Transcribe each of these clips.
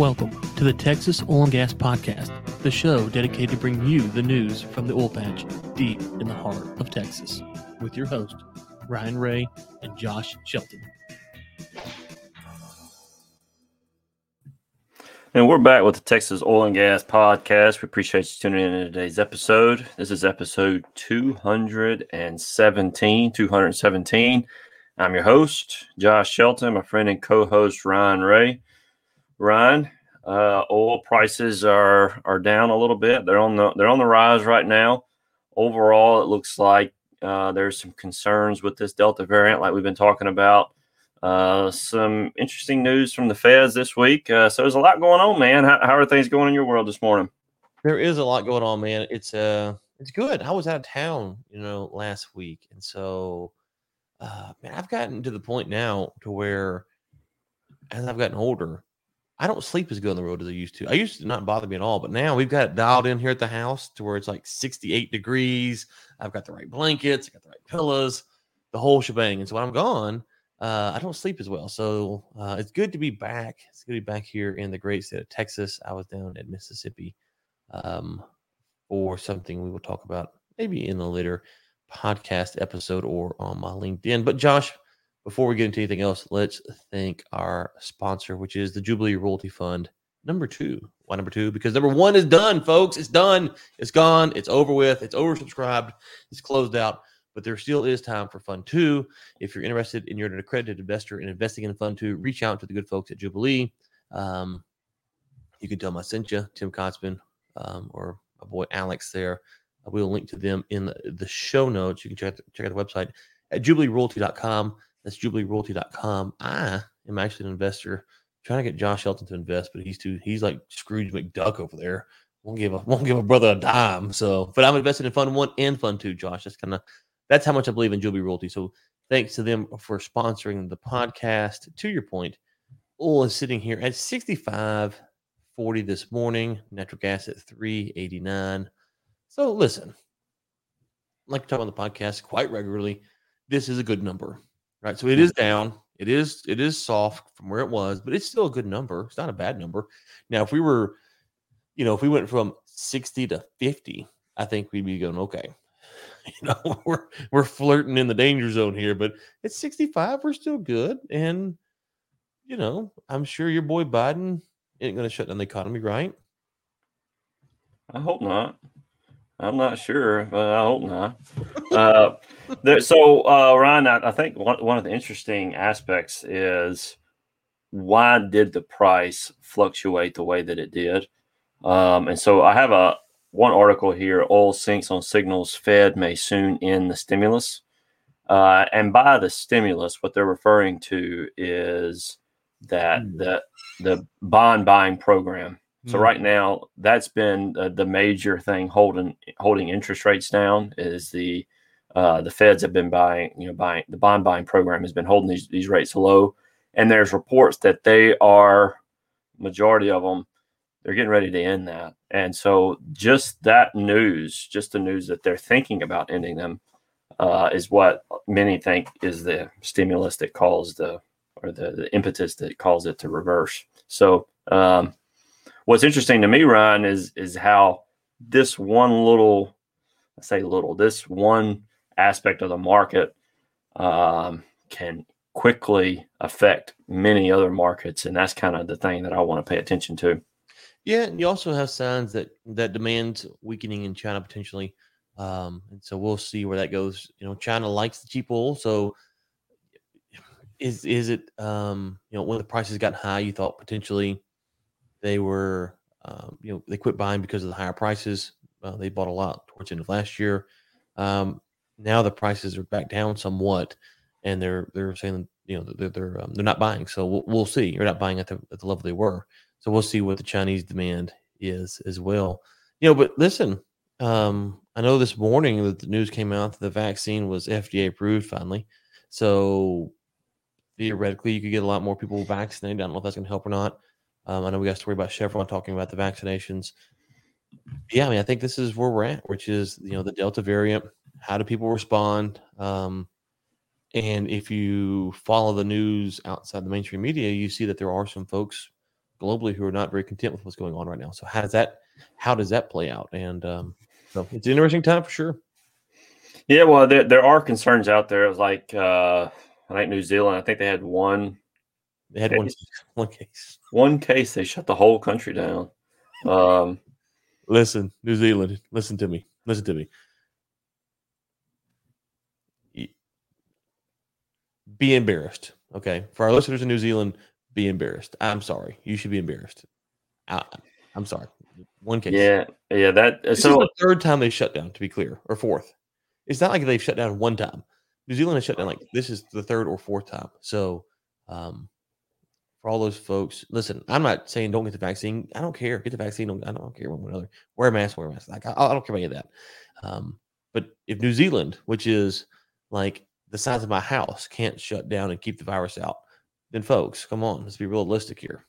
Welcome to the Texas Oil and Gas Podcast, the show dedicated to bring you the news from the oil patch deep in the heart of Texas, with your host, Ryan Ray and Josh Shelton. And we're back with the Texas Oil and Gas Podcast. We appreciate you tuning in to today's episode. This is episode 217. 217. I'm your host, Josh Shelton, my friend and co-host Ryan Ray. Ryan, uh, oil prices are are down a little bit. They're on the they're on the rise right now. Overall, it looks like uh, there's some concerns with this Delta variant, like we've been talking about. Uh, some interesting news from the feds this week. Uh, so there's a lot going on, man. How, how, are things going in your world this morning? There is a lot going on, man. It's uh, it's good. I was out of town, you know, last week, and so, uh, man, I've gotten to the point now to where, as I've gotten older, I don't sleep as good on the road as I used to. I used to not bother me at all, but now we've got it dialed in here at the house to where it's like 68 degrees. I've got the right blankets, I got the right pillows, the whole shebang. And so when I'm gone uh, I don't sleep as well. So uh, it's good to be back. It's good to be back here in the great state of Texas. I was down at Mississippi um, for something we will talk about maybe in a later podcast episode or on my LinkedIn. But Josh, before we get into anything else, let's thank our sponsor, which is the Jubilee Royalty Fund. Number two. Why number two? Because number one is done, folks. It's done. It's gone. It's over with. It's oversubscribed. It's closed out but there still is time for Fund 2. If you're interested and you're an accredited investor in investing in Fund 2, reach out to the good folks at Jubilee. Um, you can tell them I sent you, Tim Kotzman, um, or my boy Alex there. We'll link to them in the, the show notes. You can check, check out the website at jubileeroyalty.com. That's jubileeroyalty.com. I am actually an investor trying to get Josh Shelton to invest, but he's too he's like Scrooge McDuck over there. Won't give a won't give a brother a dime. So, but I'm invested in Fund One and Fund Two. Josh, that's kind of that's how much I believe in Jubilee Royalty. So thanks to them for sponsoring the podcast. To your point, oil is sitting here at 65.40 this morning, natural gas at 389. So listen, like to talk on the podcast quite regularly, this is a good number. Right. So it is down. It is it is soft from where it was, but it's still a good number. It's not a bad number. Now, if we were, you know, if we went from 60 to 50, I think we'd be going, okay, you know, we're we're flirting in the danger zone here, but it's 65. We're still good. And, you know, I'm sure your boy Biden ain't going to shut down the economy, right? I hope not. I'm not sure, but I hope not. uh, there, so, uh, Ryan, I, I think one, one of the interesting aspects is why did the price fluctuate the way that it did? Um, and so I have a, one article here oil sinks on signals Fed may soon end the stimulus. Uh, and by the stimulus, what they're referring to is that mm. the the bond buying program. So mm. right now, that's been uh, the major thing holding holding interest rates down. Is the uh, the Feds have been buying, you know, buying the bond buying program has been holding these these rates low. And there's reports that they are majority of them they're getting ready to end that. And so just that news, just the news that they're thinking about ending them, uh, is what many think is the stimulus that caused the or the, the impetus that caused it to reverse. So um, what's interesting to me, Ryan, is is how this one little, I say little, this one aspect of the market um, can quickly affect many other markets, and that's kind of the thing that I want to pay attention to. Yeah, and you also have signs that that demand weakening in China potentially, um, and so we'll see where that goes. You know, China likes the cheap oil, so is is it um, you know when the prices got high, you thought potentially they were um, you know they quit buying because of the higher prices. Uh, they bought a lot towards the end of last year. Um, now the prices are back down somewhat, and they're they're saying you know they're they're, um, they're not buying. So we'll, we'll see. They're not buying at the at the level they were. So we'll see what the Chinese demand is as well. You know, but listen, um, I know this morning that the news came out that the vaccine was FDA approved finally. So theoretically, you could get a lot more people vaccinated. I don't know if that's going to help or not. Um, I know we got a story about Chevron talking about the vaccinations. Yeah, I mean, I think this is where we're at, which is you know the Delta variant. How do people respond? Um, and if you follow the news outside the mainstream media, you see that there are some folks globally who are not very content with what's going on right now. So how does that how does that play out? And um, so it's an interesting time for sure. Yeah, well, there, there are concerns out there. Like uh, I think New Zealand. I think they had one. They had one one case. One case. They shut the whole country down. Um, listen, New Zealand. Listen to me. Listen to me. Be embarrassed. Okay, for our listeners in New Zealand, be embarrassed. I'm sorry. You should be embarrassed. I, am sorry. One case. Yeah, yeah. That this so, is the third time they shut down. To be clear, or fourth. It's not like they've shut down one time. New Zealand has shut down like this is the third or fourth time. So, um, for all those folks, listen. I'm not saying don't get the vaccine. I don't care. Get the vaccine. Don't, I don't care one way or another. Wear a mask. Wear a mask. Like I, I don't care about any of that. Um, but if New Zealand, which is like the size of my house, can't shut down and keep the virus out, then folks, come on, let's be realistic here.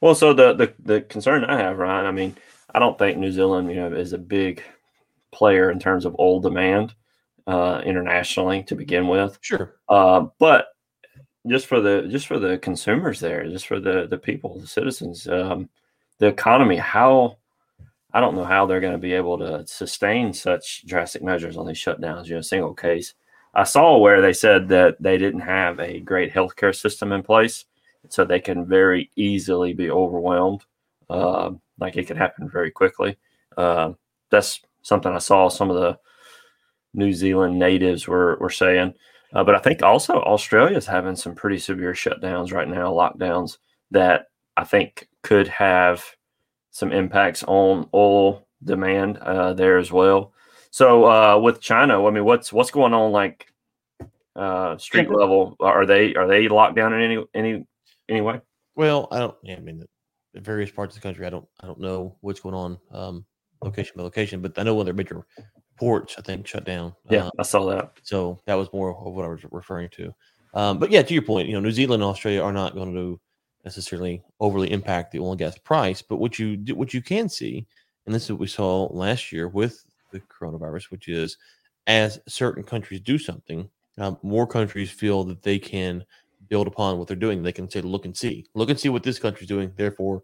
Well, so the the, the concern I have, Ryan, I mean, I don't think New Zealand, you know, is a big player in terms of oil demand uh, internationally to begin with. Sure. Uh, but just for the just for the consumers there, just for the the people, the citizens, um, the economy, how I don't know how they're going to be able to sustain such drastic measures on these shutdowns. You know, single case. I saw where they said that they didn't have a great healthcare system in place, so they can very easily be overwhelmed. Uh, like it could happen very quickly. Uh, that's something I saw some of the New Zealand natives were were saying. Uh, but I think also Australia is having some pretty severe shutdowns right now, lockdowns that I think could have some impacts on oil demand uh, there as well. So uh, with China, I mean, what's what's going on like uh, street level? Are they are they locked down in any any any way? Well, I don't. Yeah, I mean, the various parts of the country, I don't I don't know what's going on um, location by location, but I know one of their major ports, I think, shut down. Yeah, uh, I saw that. So that was more of what I was referring to. Um, but yeah, to your point, you know, New Zealand and Australia are not going to necessarily overly impact the oil and gas price, but what you what you can see, and this is what we saw last year with the coronavirus, which is as certain countries do something, um, more countries feel that they can build upon what they're doing. They can say, "Look and see, look and see what this country's doing." Therefore,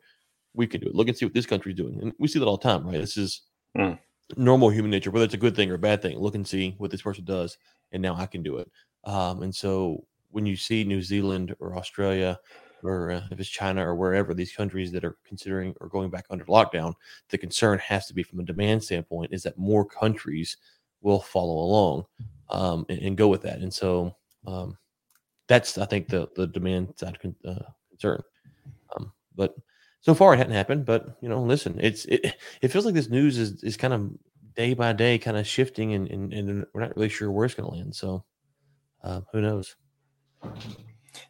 we can do it. Look and see what this country's doing, and we see that all the time, right? This is mm. Normal human nature, whether it's a good thing or a bad thing. Look and see what this person does, and now I can do it. Um, and so when you see New Zealand or Australia or uh, if it's China or wherever these countries that are considering or going back under lockdown, the concern has to be from a demand standpoint is that more countries will follow along um, and, and, go with that. And so um, that's I think the the demand side uh, concern. Um, but so far it hadn't happened. But you know, listen, it's it it feels like this news is is kind of day by day kind of shifting, and and, and we're not really sure where it's going to land. So uh, who knows?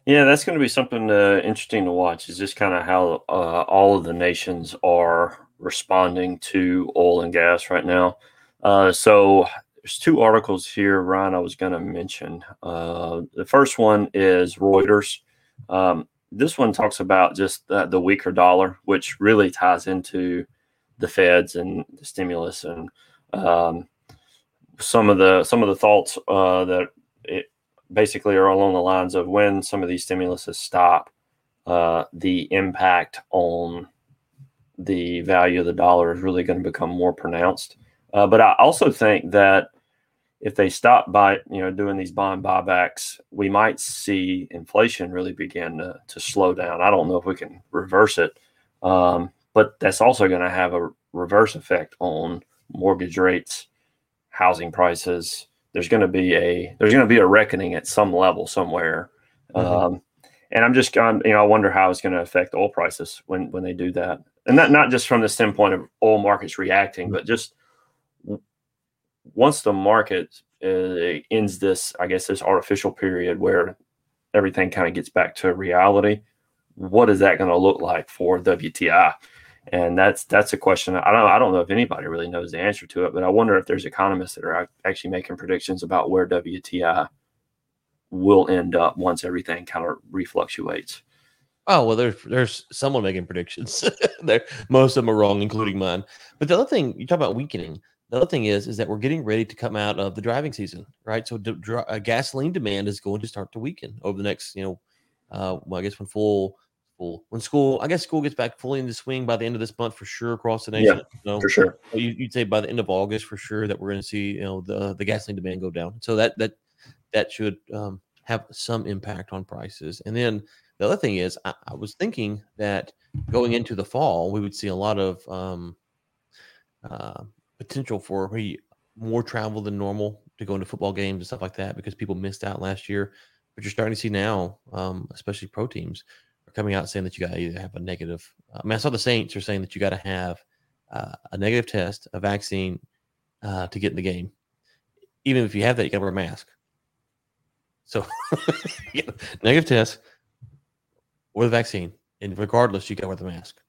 Yeah, that's going to be something uh, interesting to watch. Is just kind of how uh, all of the nations are responding to oil and gas right now. Uh, so there's two articles here, Ryan. I was going to mention. Uh, the first one is Reuters. Um, this one talks about just the, the, weaker dollar, which really ties into the Feds and the stimulus and um, some of the some of the thoughts uh, that it basically are along the lines of when some of these stimuluses stop, uh, the impact on the value of the dollar is really going to become more pronounced. Uh, but I also think that if they stop by, you know, doing these bond buybacks, we might see inflation really begin to, to slow down. I don't know if we can reverse it, um, but that's also going to have a reverse effect on mortgage rates, housing prices, there's going to be a there's going to be a reckoning at some level somewhere. Mm-hmm. Um, and I'm just going, you know, I wonder how it's going to affect oil prices when when they do that, and not not just from the standpoint of oil markets reacting, but just once the market uh, ends this, I guess this artificial period where everything kind of gets back to reality. What is that going to look like for WTI? and that's that's a question I don't I don't know if anybody really knows the answer to it, but I wonder if there's economists that are actually making predictions about where WTI will end up once everything kind of refluctuates. Oh well, there's there's someone making predictions. there, most of them are wrong, including mine. But the other thing you talk about weakening. The other thing is is that we're getting ready to come out of the driving season, right? So uh, gasoline demand is going to start to weaken over the next, you know, uh, well, I guess when full full. When school, I guess school gets back fully into swing by the end of this month for sure across the nation. Yeah, you know? for sure. you, would say by the end of August for sure that we're going to see you know the the gasoline demand go down. So that that that should um, have some impact on prices. And then the other thing is, I, I, was thinking that going into the fall, we would see a lot of um, uh, potential for more travel than normal to go into football games and stuff like that because people missed out last year. But you're starting to see now, um, especially pro teams, are coming out saying that you got to either have a negative. I mean, I saw the Saints are saying that you got to have uh, a negative test, a vaccine uh, to get in the game. Even if you have that, you got to wear a mask. So, negative test or the vaccine, and regardless, you got to wear the mask.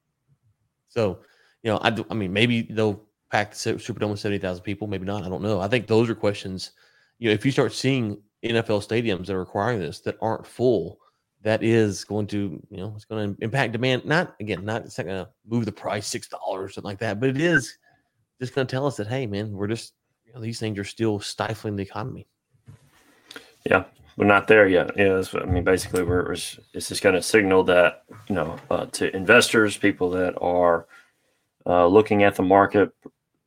So, you know, I, I mean, maybe they'll pack the Superdome with seventy thousand people, maybe not. I don't know. I think those are questions. You know, if you start seeing NFL stadiums that are requiring this that aren't full, that is going to, you know, it's going to impact demand. Not again, not it's not going to move the price six dollars or something like that, but it is just going to tell us that hey, man, we're just you know, these things are still stifling the economy. Yeah, we're not there yet. Yeah, I mean, basically, we're it's just going to signal that you know uh, to investors, people that are uh, looking at the market,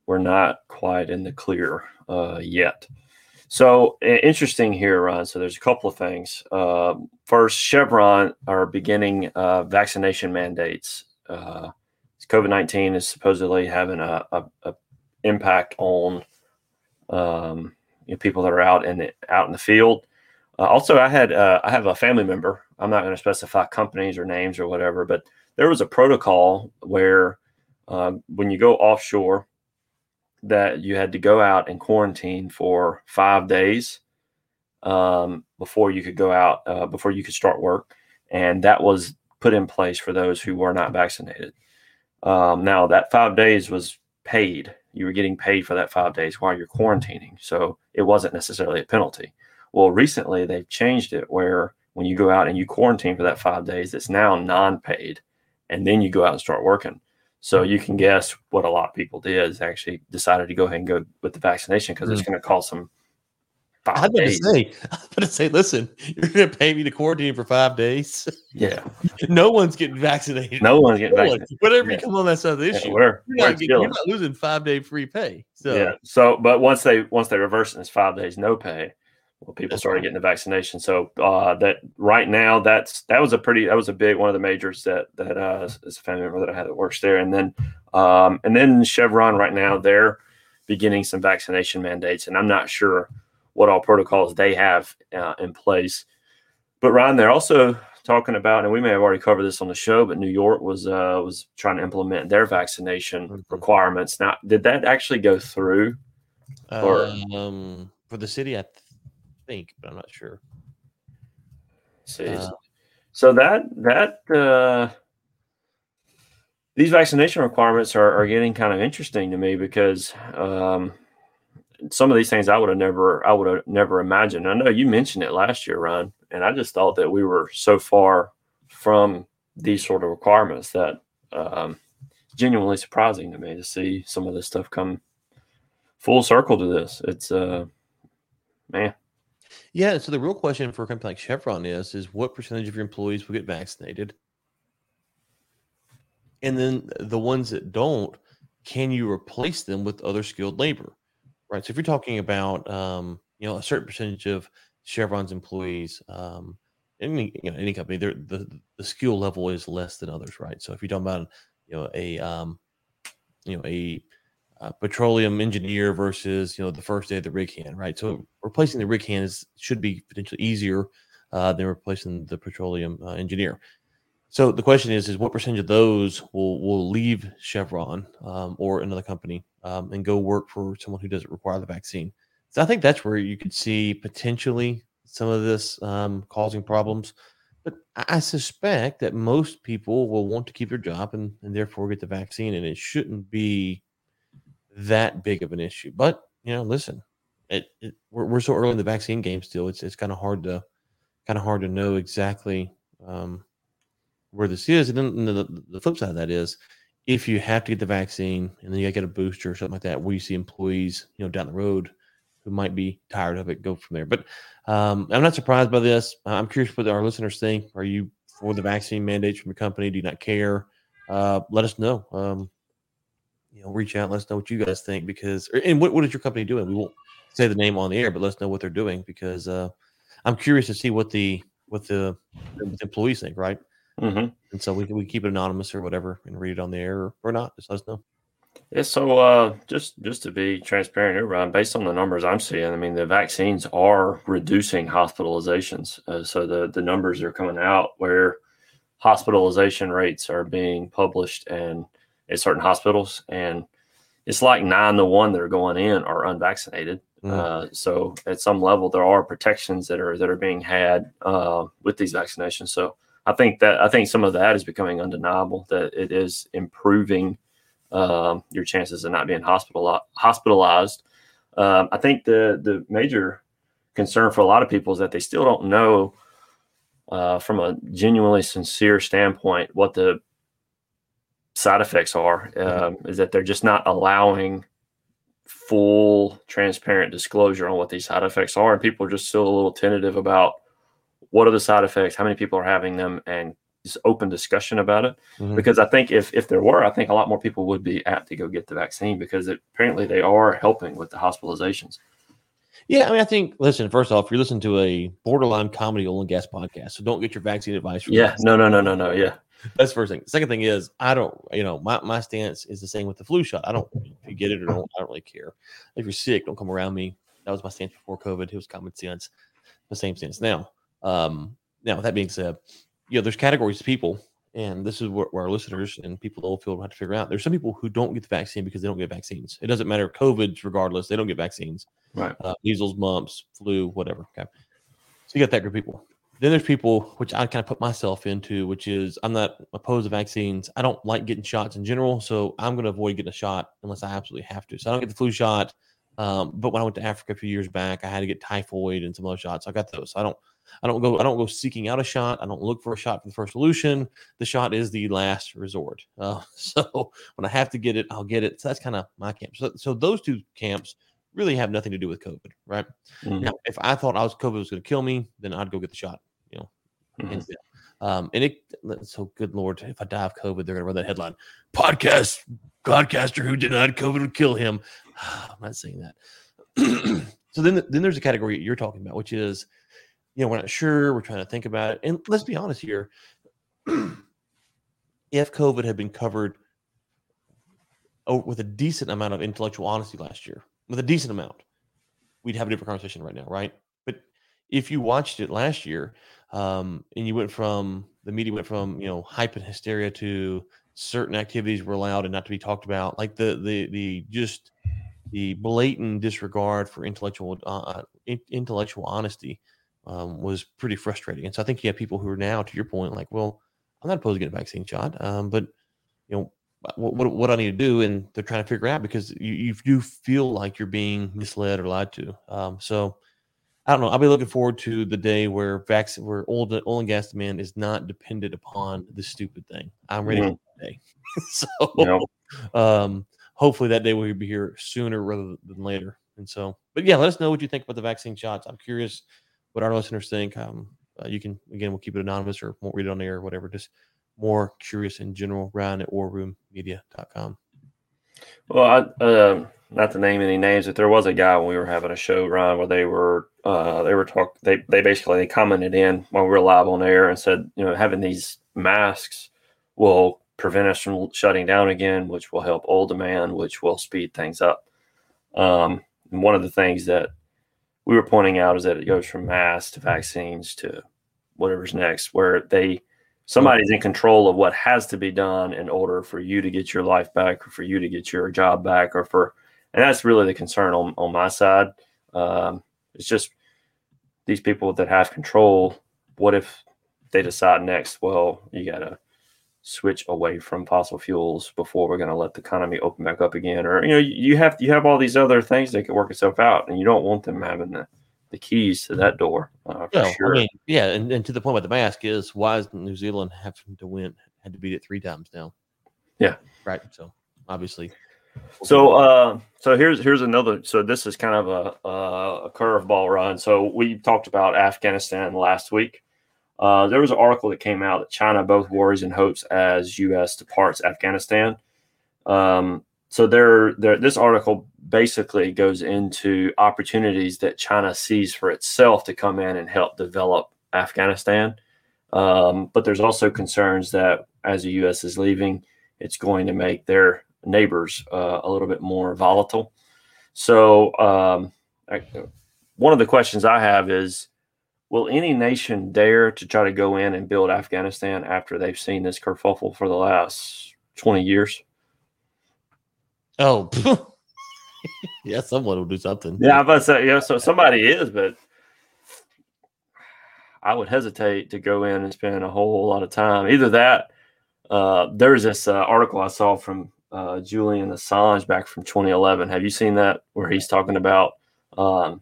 we're not quite in the clear uh, yet. So interesting here, Ron. So there's a couple of things. Uh, first, Chevron are beginning uh, vaccination mandates. Uh, COVID nineteen is supposedly having a, a, a impact on um, you know, people that are out in the out in the field. Uh, also, I had uh, I have a family member. I'm not going to specify companies or names or whatever, but there was a protocol where uh, when you go offshore, that you had to go out and quarantine for five days um, before you could go out uh, before you could start work, and that was put in place for those who were not vaccinated. Um, now that five days was paid. You were getting paid for that five days while you're quarantining, so it wasn't necessarily a penalty. Well, recently they've changed it where when you go out and you quarantine for that five days, it's now non-paid, and then you go out and start working. So you can guess what a lot of people did is actually decided to go ahead and go with the vaccination because mm. it's going to cost them. I'm going to say, I was going to say, listen, you're going to pay me to quarantine for five days. Yeah, no one's getting vaccinated. No one's getting no vaccinated. Whatever yeah. you come on that side of the issue, yeah, we're, you're, not you're, not losing five day free pay. So yeah, so but once they once they reverse it, it's five days no pay well, people started getting the vaccination. So uh, that right now, that's that was a pretty that was a big one of the majors that that uh, as a family member that I had that works there, and then um, and then Chevron right now they're beginning some vaccination mandates, and I'm not sure what all protocols they have uh, in place. But Ryan, they're also talking about, and we may have already covered this on the show, but New York was uh, was trying to implement their vaccination mm-hmm. requirements. Now, did that actually go through? Or, um, for the city, I think, but I'm not sure. Uh, so that that uh, these vaccination requirements are, are getting kind of interesting to me because um, some of these things I would have never I would have never imagined. I know you mentioned it last year, Ron, and I just thought that we were so far from these sort of requirements that um, genuinely surprising to me to see some of this stuff come full circle to this. It's uh man, yeah. So the real question for a company like Chevron is, is what percentage of your employees will get vaccinated? And then the ones that don't, can you replace them with other skilled labor? Right. So if you're talking about, um, you know, a certain percentage of Chevron's employees, um, any you know any company, the the skill level is less than others, right? So if you're talking about, you know, a um, you know, a uh, petroleum engineer versus you know the first day of the rig hand, right? So replacing the rig hand is, should be potentially easier uh, than replacing the petroleum uh, engineer. So the question is, is what percentage of those will will leave Chevron um, or another company um, and go work for someone who doesn't require the vaccine? So I think that's where you could see potentially some of this um, causing problems. But I suspect that most people will want to keep their job and, and therefore get the vaccine, and it shouldn't be that big of an issue. But you know, listen, it, it we're, we're so early in the vaccine game still. It's it's kind of hard to kind of hard to know exactly um, where this is. And then the, the flip side of that is, if you have to get the vaccine and then you get a booster or something like that, where you see employees, you know, down the road who might be tired of it, go from there. But um, I'm not surprised by this. I'm curious what our listeners think. Are you for the vaccine mandates from your company? Do you not care? Uh, let us know. Um, you know, reach out. Let us know what you guys think because, and what, what is your company doing? We won't say the name on the air, but let us know what they're doing because uh, I'm curious to see what the what the, the employees think, right? Mm-hmm. And so we we keep it anonymous or whatever and read it on the air or, or not. Just let us know. Yeah, so uh, just just to be transparent here, Ryan, based on the numbers I'm seeing, I mean the vaccines are reducing hospitalizations. Uh, so the the numbers are coming out where hospitalization rates are being published and at certain hospitals, and it's like nine to one that are going in are unvaccinated. Mm. Uh, so at some level, there are protections that are that are being had uh, with these vaccinations. So I think that I think some of that is becoming undeniable that it is improving um, your chances of not being hospital hospitalized. Um, I think the the major concern for a lot of people is that they still don't know uh, from a genuinely sincere standpoint what the side effects are. Mm-hmm. Um, is that they're just not allowing full transparent disclosure on what these side effects are and people are just still a little tentative about what are the side effects how many people are having them and just open discussion about it mm-hmm. because i think if if there were i think a lot more people would be apt to go get the vaccine because it, apparently they are helping with the hospitalizations yeah, I mean, I think. Listen, first off, you're listening to a borderline comedy oil and gas podcast, so don't get your vaccine advice. From yeah, no, no, no, no, no. Yeah, that's the first thing. Second thing is, I don't, you know, my, my stance is the same with the flu shot. I don't, if you get it or don't, I don't really care. If you're sick, don't come around me. That was my stance before COVID. It was common sense. The same stance now. Um, now, with that being said, you know, there's categories of people, and this is what where our listeners and people in the old field have to figure out. There's some people who don't get the vaccine because they don't get vaccines. It doesn't matter COVID's regardless; they don't get vaccines. Right. Uh, measles, mumps, flu, whatever. Okay. So you got that group of people. Then there's people which I kind of put myself into, which is I'm not opposed to vaccines. I don't like getting shots in general, so I'm going to avoid getting a shot unless I absolutely have to. So I don't get the flu shot. Um, but when I went to Africa a few years back, I had to get typhoid and some other shots. I got those. So I don't, I don't go, I don't go seeking out a shot. I don't look for a shot for the first solution. The shot is the last resort. Uh, so when I have to get it, I'll get it. So that's kind of my camp. So, so those two camps really have nothing to do with COVID, right? Mm-hmm. Now, if I thought I was COVID was going to kill me, then I'd go get the shot. Mm-hmm. um, and it so good lord, if I die of COVID, they're going to run that headline: podcast podcaster who denied COVID would kill him. I'm not saying that. so then, then there's a category you're talking about, which is, you know, we're not sure, we're trying to think about it, and let's be honest here. if COVID had been covered with a decent amount of intellectual honesty last year, with a decent amount, we'd have a different conversation right now, right? If you watched it last year, um, and you went from the media went from you know hype and hysteria to certain activities were allowed and not to be talked about, like the the the just the blatant disregard for intellectual uh, intellectual honesty um, was pretty frustrating. And so I think you have people who are now, to your point, like, well, I'm not opposed to getting a vaccine shot, um, but you know, what, what, what I need to do, and they're trying to figure out because you you, you feel like you're being misled or lied to. Um, so I don't know. I'll be looking forward to the day where vaccine, where oil, oil and gas demand is not dependent upon this stupid thing. I'm ready mm-hmm. for that day. so, um, hopefully that day will be here sooner rather than later. And so, but yeah, let us know what you think about the vaccine shots. I'm curious what our listeners think. Um, uh, you can again, we'll keep it anonymous or won't read it on the air or whatever. Just more curious in general, Ryan at warroommedia.com. Well, I, uh, not to name any names, but there was a guy when we were having a show, Ryan, where they were uh, they were talk they they basically they commented in while we were live on air and said, you know, having these masks will prevent us from shutting down again, which will help oil demand, which will speed things up. Um, and one of the things that we were pointing out is that it goes from masks to vaccines to whatever's next, where they somebody's in control of what has to be done in order for you to get your life back or for you to get your job back or for and that's really the concern on, on my side um, it's just these people that have control what if they decide next well you got to switch away from fossil fuels before we're going to let the economy open back up again or you know you have you have all these other things that can work itself out and you don't want them having the the keys to that door. Uh, yeah, sure. I mean, yeah, and, and to the point about the mask is why is New Zealand having to win had to beat it three times now? Yeah, right. So obviously. So, uh, so here's here's another. So this is kind of a a curveball run. So we talked about Afghanistan last week. uh, there was an article that came out that China both worries and hopes as U.S. departs Afghanistan. Um, so there, there, this article basically goes into opportunities that China sees for itself to come in and help develop Afghanistan. Um, but there's also concerns that as the U.S. is leaving, it's going to make their neighbors uh, a little bit more volatile. So, um, I, one of the questions I have is Will any nation dare to try to go in and build Afghanistan after they've seen this kerfuffle for the last 20 years? Oh, yeah, someone will do something. Yeah, I was say, yeah, so somebody is, but I would hesitate to go in and spend a whole lot of time. Either that, uh, there's this uh, article I saw from uh, Julian Assange back from 2011. Have you seen that where he's talking about um,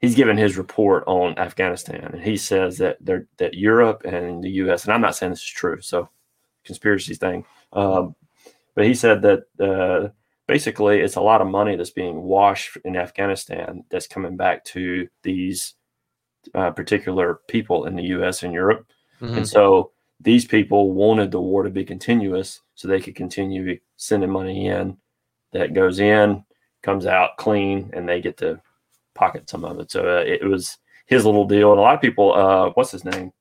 he's given his report on Afghanistan, and he says that they're, that Europe and the U.S. and I'm not saying this is true, so conspiracy thing, um, but he said that uh, basically it's a lot of money that's being washed in Afghanistan that's coming back to these uh, particular people in the U.S. and Europe, mm-hmm. and so these people wanted the war to be continuous so they could continue sending money in that goes in comes out clean and they get to pocket some of it. So uh, it was his little deal. And a lot of people, uh, what's his name?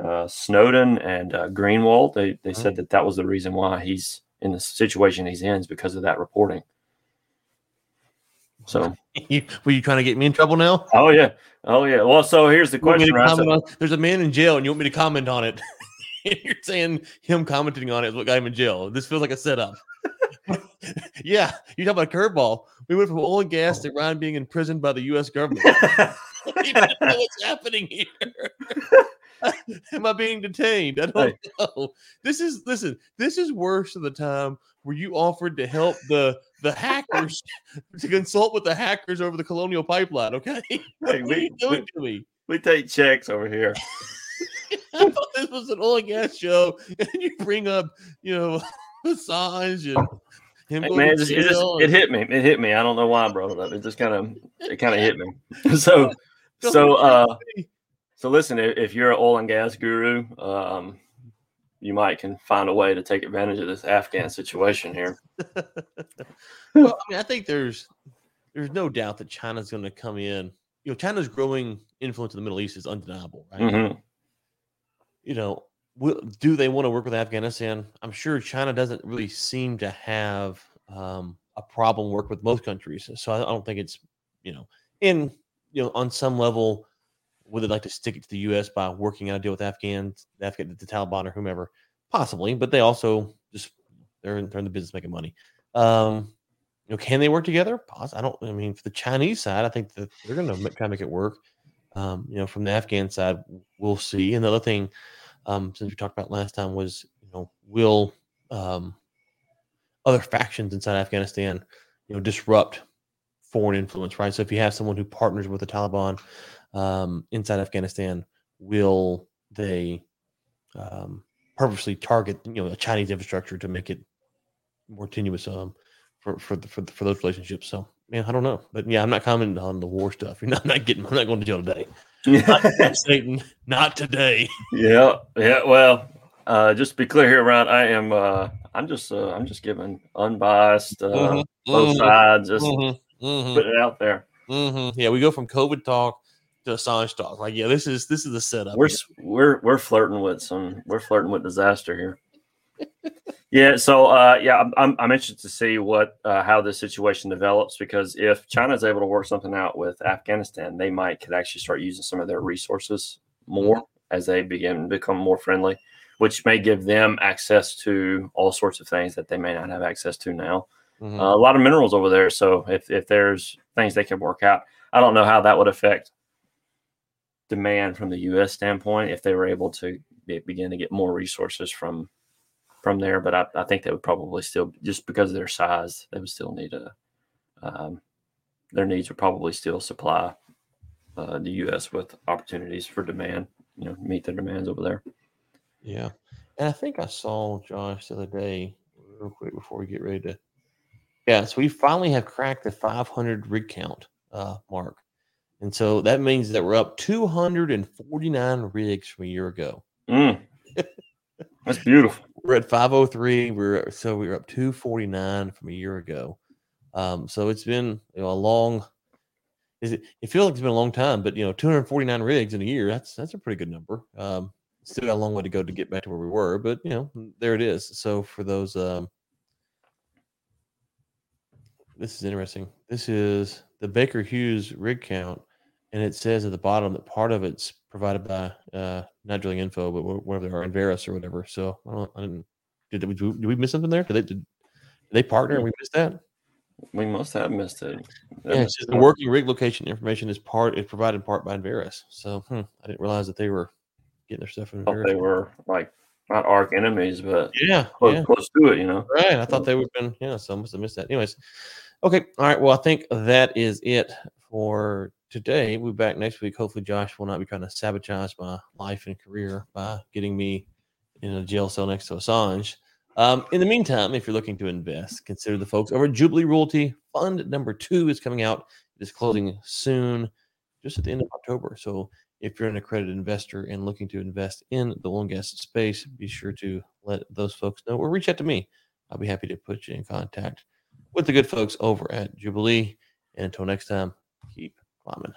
Uh, Snowden and uh, Greenwald, they, they said that that was the reason why he's in the situation he's in is because of that reporting. So, were you trying to get me in trouble now? Oh yeah, oh yeah. Well, so here's the question. Right? So, on, there's a man in jail, and you want me to comment on it? You're saying him commenting on it is what got him in jail. This feels like a setup. yeah, you talk about curveball. We went from oil and gas to Ryan being imprisoned by the U.S. government. what's happening here. Am I being detained? I don't know. This is listen. This is worse than the time where you offered to help the the hackers to consult with the hackers over the Colonial Pipeline. Okay, what hey, we, doing we, to me? We take checks over here. I thought this was an oil and gas show, and you bring up, you know, Assange and him hey, man, it, just, it, just, it hit me. It hit me. I don't know why, bro. It just kind of it kind of hit me. so so uh so listen, if you're an oil and gas guru, um, you might can find a way to take advantage of this Afghan situation here. well, I mean, I think there's there's no doubt that China's going to come in. You know, China's growing influence in the Middle East is undeniable, right? Mm-hmm. You know, will, do they want to work with Afghanistan? I'm sure China doesn't really seem to have um, a problem work with most countries. So I, I don't think it's you know in you know on some level would they like to stick it to the U.S. by working out a deal with Afghans, Afghan, the Taliban, or whomever? Possibly, but they also just they're in, they're in the business making money. Um, you know, can they work together? I don't. I mean, for the Chinese side, I think that they're going to try to make it work. Um, you know, from the Afghan side, we'll see. And the other thing um, since we talked about last time was you know will um, other factions inside Afghanistan you know disrupt foreign influence right so if you have someone who partners with the Taliban um, inside Afghanistan will they um, purposely target you know a Chinese infrastructure to make it more tenuous um, for for the, for, the, for those relationships so man I don't know but yeah I'm not commenting on the war stuff you're not, I'm not getting I'm not going to jail today not Satan, not today. Yeah, yeah. Well, uh, just to be clear here, Ryan, I am. Uh, I'm just. Uh, I'm just giving unbiased uh, mm-hmm, both mm-hmm, sides. Just mm-hmm, mm-hmm. put it out there. Mm-hmm. Yeah, we go from COVID talk to Assange talk. Like, yeah, this is this is the setup. We're here. we're we're flirting with some. We're flirting with disaster here yeah, so uh, yeah, I'm, I'm interested to see what uh, how this situation develops because if China is able to work something out with Afghanistan, they might could actually start using some of their resources more as they begin to become more friendly, which may give them access to all sorts of things that they may not have access to now. Mm-hmm. Uh, a lot of minerals over there, so if if there's things they can work out, I don't know how that would affect demand from the U.S. standpoint if they were able to be, begin to get more resources from from there, but I, I, think they would probably still just because of their size, they would still need a um, their needs would probably still supply uh, the U.S. with opportunities for demand, you know, meet the demands over there. Yeah, and I think I saw Josh the other day, real quick before we get ready to. Yeah, so we finally have cracked the 500 rig count uh, mark, And so that means that we're up 249 rigs from a year ago. Mm. That's beautiful. We're at 503. We're so we are up 249 from a year ago. Um, so it's been you know, a long. Is it? It feels like it's been a long time, but you know, 249 rigs in a year. That's that's a pretty good number. Um, still got a long way to go to get back to where we were, but you know, there it is. So for those, um, this is interesting. This is the Baker Hughes rig count, and it says at the bottom that part of it's provided by uh, not drilling info, but whatever they are, Enverus or whatever. So I don't, I didn't. Did we, did we miss something there? Did they did, did they partner? and We missed that. We must have missed it. That Yeah, must it says the working rig location information is part is provided in part by Enverus. So hmm, I didn't realize that they were getting their stuff from thought they were like not arch enemies, but Yeah, close, yeah. close to it. You know. Right. I thought they would have been, yeah, so I must have missed that. Anyways. Okay. All right. Well, I think that is it for today. We'll be back next week. Hopefully, Josh will not be trying to sabotage my life and career by getting me in a jail cell next to Assange. Um, in the meantime, if you're looking to invest, consider the folks over Jubilee Royalty. Fund number two is coming out. It is closing soon, just at the end of October. So if you're an accredited investor and looking to invest in the oil gas space, be sure to let those folks know or reach out to me. I'll be happy to put you in contact with the good folks over at Jubilee. And until next time, keep climbing.